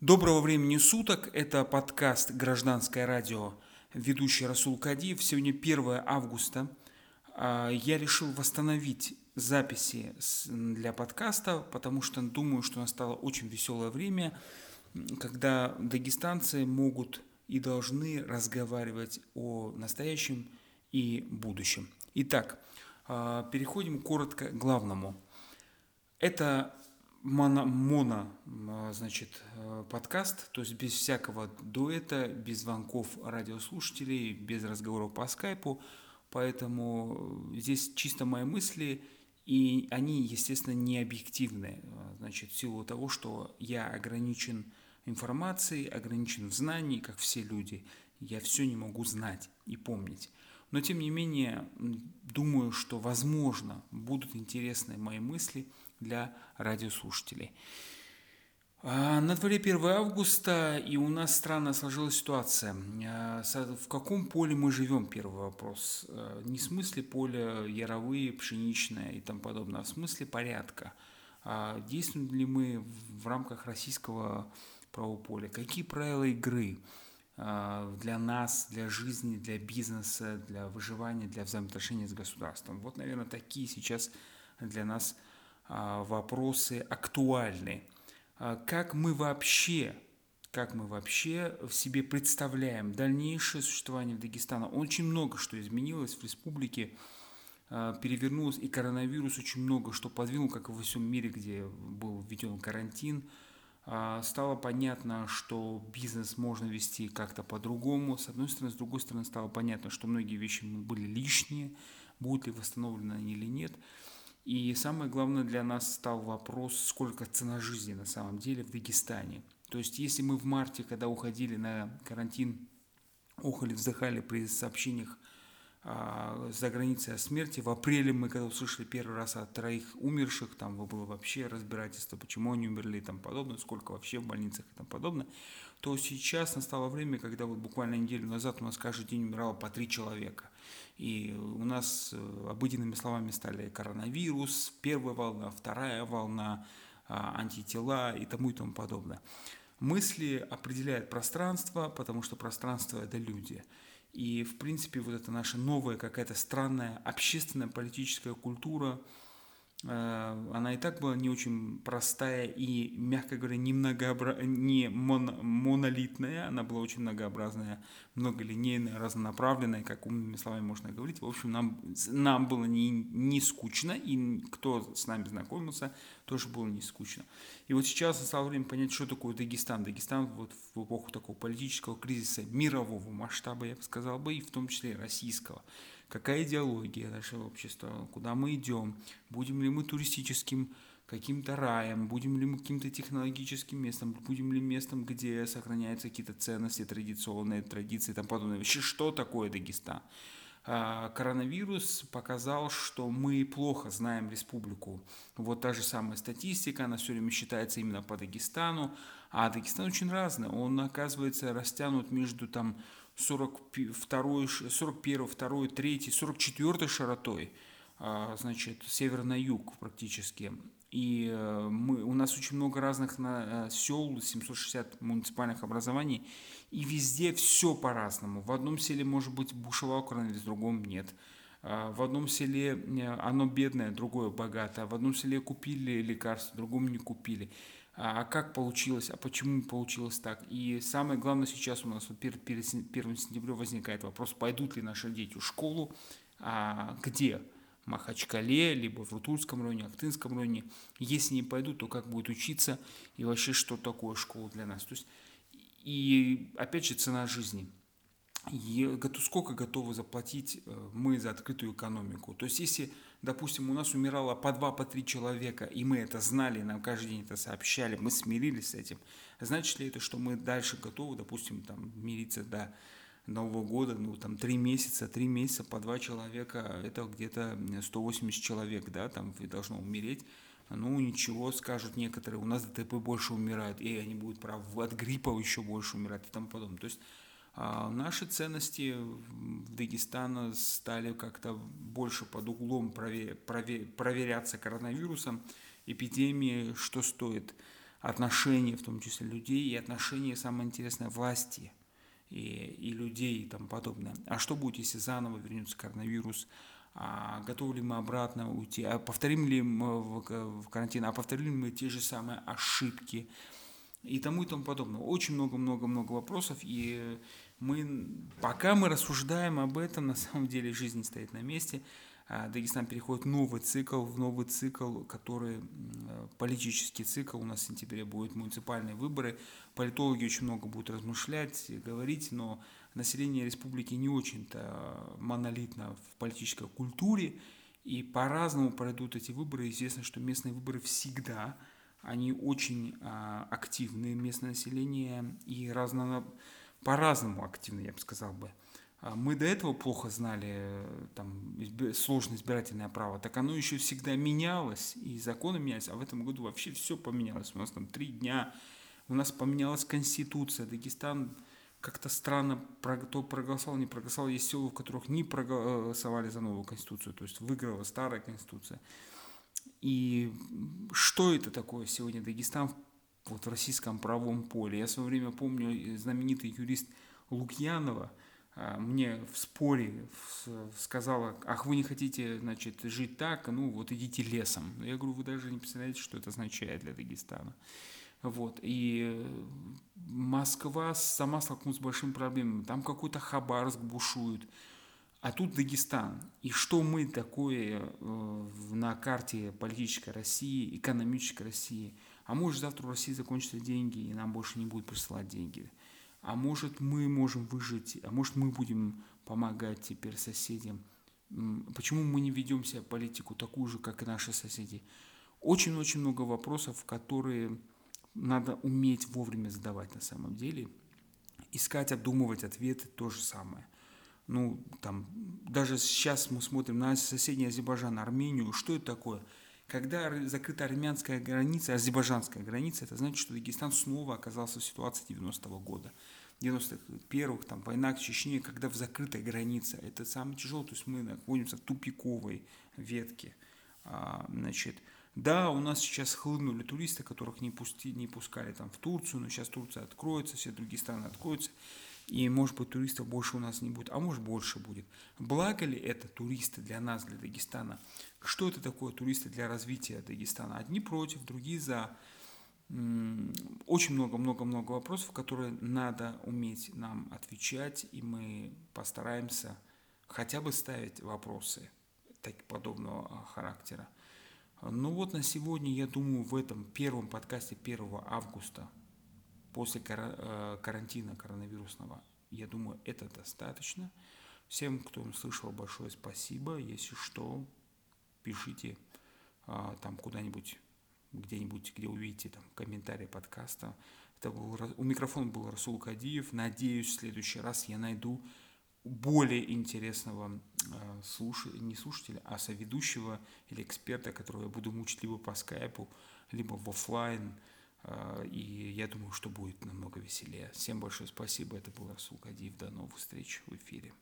Доброго времени суток, это подкаст «Гражданское радио», ведущий Расул Кадиев. Сегодня 1 августа. А, я решил восстановить записи для подкаста, потому что думаю, что настало очень веселое время, когда дагестанцы могут и должны разговаривать о настоящем и будущем. Итак, а, переходим коротко к главному. Это моно, моно значит, э, подкаст, то есть без всякого дуэта, без звонков радиослушателей, без разговоров по скайпу. Поэтому здесь чисто мои мысли, и они, естественно, не объективны. Значит, в силу того, что я ограничен информацией, ограничен в знании, как все люди. Я все не могу знать и помнить. Но, тем не менее, думаю, что, возможно, будут интересны мои мысли – для радиослушателей. А, на дворе 1 августа, и у нас странно сложилась ситуация. А, в каком поле мы живем, первый вопрос. А, не в смысле поля яровые, пшеничное и тому подобное, а в смысле порядка. Действуем ли мы в рамках российского правового поля? Какие правила игры для нас, для жизни, для бизнеса, для выживания, для взаимоотношений с государством? Вот, наверное, такие сейчас для нас вопросы актуальны. А, как мы вообще, как мы вообще в себе представляем дальнейшее существование Дагестана? Очень много что изменилось в республике, а, перевернулось, и коронавирус очень много что подвинул, как и во всем мире, где был введен карантин. Стало понятно, что бизнес можно вести как-то по-другому. С одной стороны, с другой стороны, стало понятно, что многие вещи были лишние, будут ли восстановлены они или нет. И самое главное для нас стал вопрос, сколько цена жизни на самом деле в Дагестане. То есть если мы в марте, когда уходили на карантин, охали, вздыхали при сообщениях а, за границей о смерти, в апреле мы когда услышали первый раз о троих умерших, там было вообще разбирательство, почему они умерли и тому подобное, сколько вообще в больницах и тому подобное, то сейчас настало время, когда вот буквально неделю назад у нас каждый день умирало по три человека. И у нас э, обыденными словами стали коронавирус, первая волна, вторая волна, а, антитела и тому и тому подобное. Мысли определяют пространство, потому что пространство – это люди. И, в принципе, вот эта наша новая какая-то странная общественная политическая культура – она и так была не очень простая и, мягко говоря, не, многообра... не мон... монолитная, она была очень многообразная, многолинейная, разнонаправленная, как умными словами можно говорить. В общем, нам, нам было не, не скучно, и кто с нами знакомился, тоже было не скучно. И вот сейчас настало время понять, что такое Дагестан. Дагестан вот в эпоху такого политического кризиса мирового масштаба, я бы сказал бы, и в том числе и российского какая идеология нашего общества, куда мы идем, будем ли мы туристическим каким-то раем, будем ли мы каким-то технологическим местом, будем ли местом, где сохраняются какие-то ценности, традиционные традиции и тому подобное. Вообще, что такое Дагестан? А, коронавирус показал, что мы плохо знаем республику. Вот та же самая статистика, она все время считается именно по Дагестану, а Дагестан очень разный. Он, оказывается, растянут между там 42, 41, 2, 3, 44 широтой, а, значит, север на юг практически. И э, мы, у нас очень много разных на, э, сел, 760 муниципальных образований, и везде все по-разному. В одном селе может быть бушевал коронавирус, в другом нет. А, в одном селе э, оно бедное, другое богатое. В одном селе купили лекарства, в другом не купили а как получилось, а почему получилось так. И самое главное сейчас у нас вот перед, перед 1 сентября возникает вопрос, пойдут ли наши дети в школу, а где? Махачкале, либо в Рутульском районе, Актынском районе. Если не пойдут, то как будет учиться и вообще что такое школа для нас. То есть, и опять же цена жизни. И сколько готовы заплатить э, мы за открытую экономику. То есть если допустим, у нас умирало по два, по три человека, и мы это знали, нам каждый день это сообщали, мы смирились с этим, значит ли это, что мы дальше готовы, допустим, там, мириться до Нового года, ну, там, три месяца, три месяца по два человека, это где-то 180 человек, да, там должно умереть, ну, ничего, скажут некоторые, у нас ДТП больше умирают, и они будут, правы, от гриппа еще больше умирать и тому подобное. То есть наши ценности в Дагестана стали как-то больше под углом проверяться коронавирусом, эпидемии, что стоит. отношения, в том числе людей, и отношения, самое интересное, власти и, и людей и тому подобное. А что будет, если заново вернется коронавирус? А готовы ли мы обратно уйти? А повторим ли мы в, в карантин? А повторим ли мы те же самые ошибки? И тому и тому подобное. Очень много-много-много вопросов, и мы, пока мы рассуждаем об этом, на самом деле жизнь стоит на месте – а, Дагестан переходит в новый цикл, в новый цикл, который политический цикл. У нас в сентябре будут муниципальные выборы. Политологи очень много будут размышлять, говорить, но население республики не очень-то монолитно в политической культуре. И по-разному пройдут эти выборы. Известно, что местные выборы всегда, они очень а, активны, местное население, и разно, по-разному активны, я бы сказал бы. А мы до этого плохо знали там, сложное избирательное право, так оно еще всегда менялось, и законы менялись, а в этом году вообще все поменялось. У нас там три дня, у нас поменялась конституция, Дагестан как-то странно то проголосовал, не проголосовал. Есть села, в которых не проголосовали за новую конституцию, то есть выиграла старая конституция. И что это такое сегодня Дагестан вот в российском правом поле? Я в свое время помню э, знаменитый юрист Лукьянова – а, мне в споре сказала, ах, вы не хотите, значит, жить так, ну вот идите лесом. Я говорю, вы даже не представляете, что это означает для Дагестана. Вот, и Москва сама столкнулась с большими проблемами. Там какой-то Хабаровск бушует, а тут Дагестан. И что мы такое э, на карте политической России, экономической России? А может завтра в России закончатся деньги, и нам больше не будут присылать деньги а может мы можем выжить, а может мы будем помогать теперь соседям. Почему мы не ведем себя политику такую же, как и наши соседи? Очень-очень много вопросов, которые надо уметь вовремя задавать на самом деле. Искать, обдумывать ответы – то же самое. Ну, там, даже сейчас мы смотрим на соседний Азербайджан, Армению. Что это такое? Когда закрыта армянская граница, азербайджанская граница, это значит, что Дагестан снова оказался в ситуации 90-го года. 91-х, там, война в Чечне, когда в закрытой границе, это самое тяжелое, то есть мы находимся в тупиковой ветке, а, значит, да, у нас сейчас хлынули туристы, которых не, пусти, не пускали там в Турцию, но сейчас Турция откроется, все другие страны откроются, и, может быть, туристов больше у нас не будет, а может, больше будет. Благо ли это туристы для нас, для Дагестана? Что это такое туристы для развития Дагестана? Одни против, другие за очень много-много-много вопросов, которые надо уметь нам отвечать, и мы постараемся хотя бы ставить вопросы так, подобного характера. Ну вот на сегодня, я думаю, в этом первом подкасте 1 августа после э, карантина коронавирусного, я думаю, это достаточно. Всем, кто слышал, большое спасибо. Если что, пишите а, там куда-нибудь где-нибудь, где увидите там комментарий подкаста. Это был, у микрофона был Расул Кадиев. Надеюсь, в следующий раз я найду более интересного э, слуш... не слушателя, а соведущего или эксперта, которого я буду мучить либо по скайпу, либо в офлайн. Э, и я думаю, что будет намного веселее. Всем большое спасибо. Это был Расул Кадиев. До новых встреч в эфире.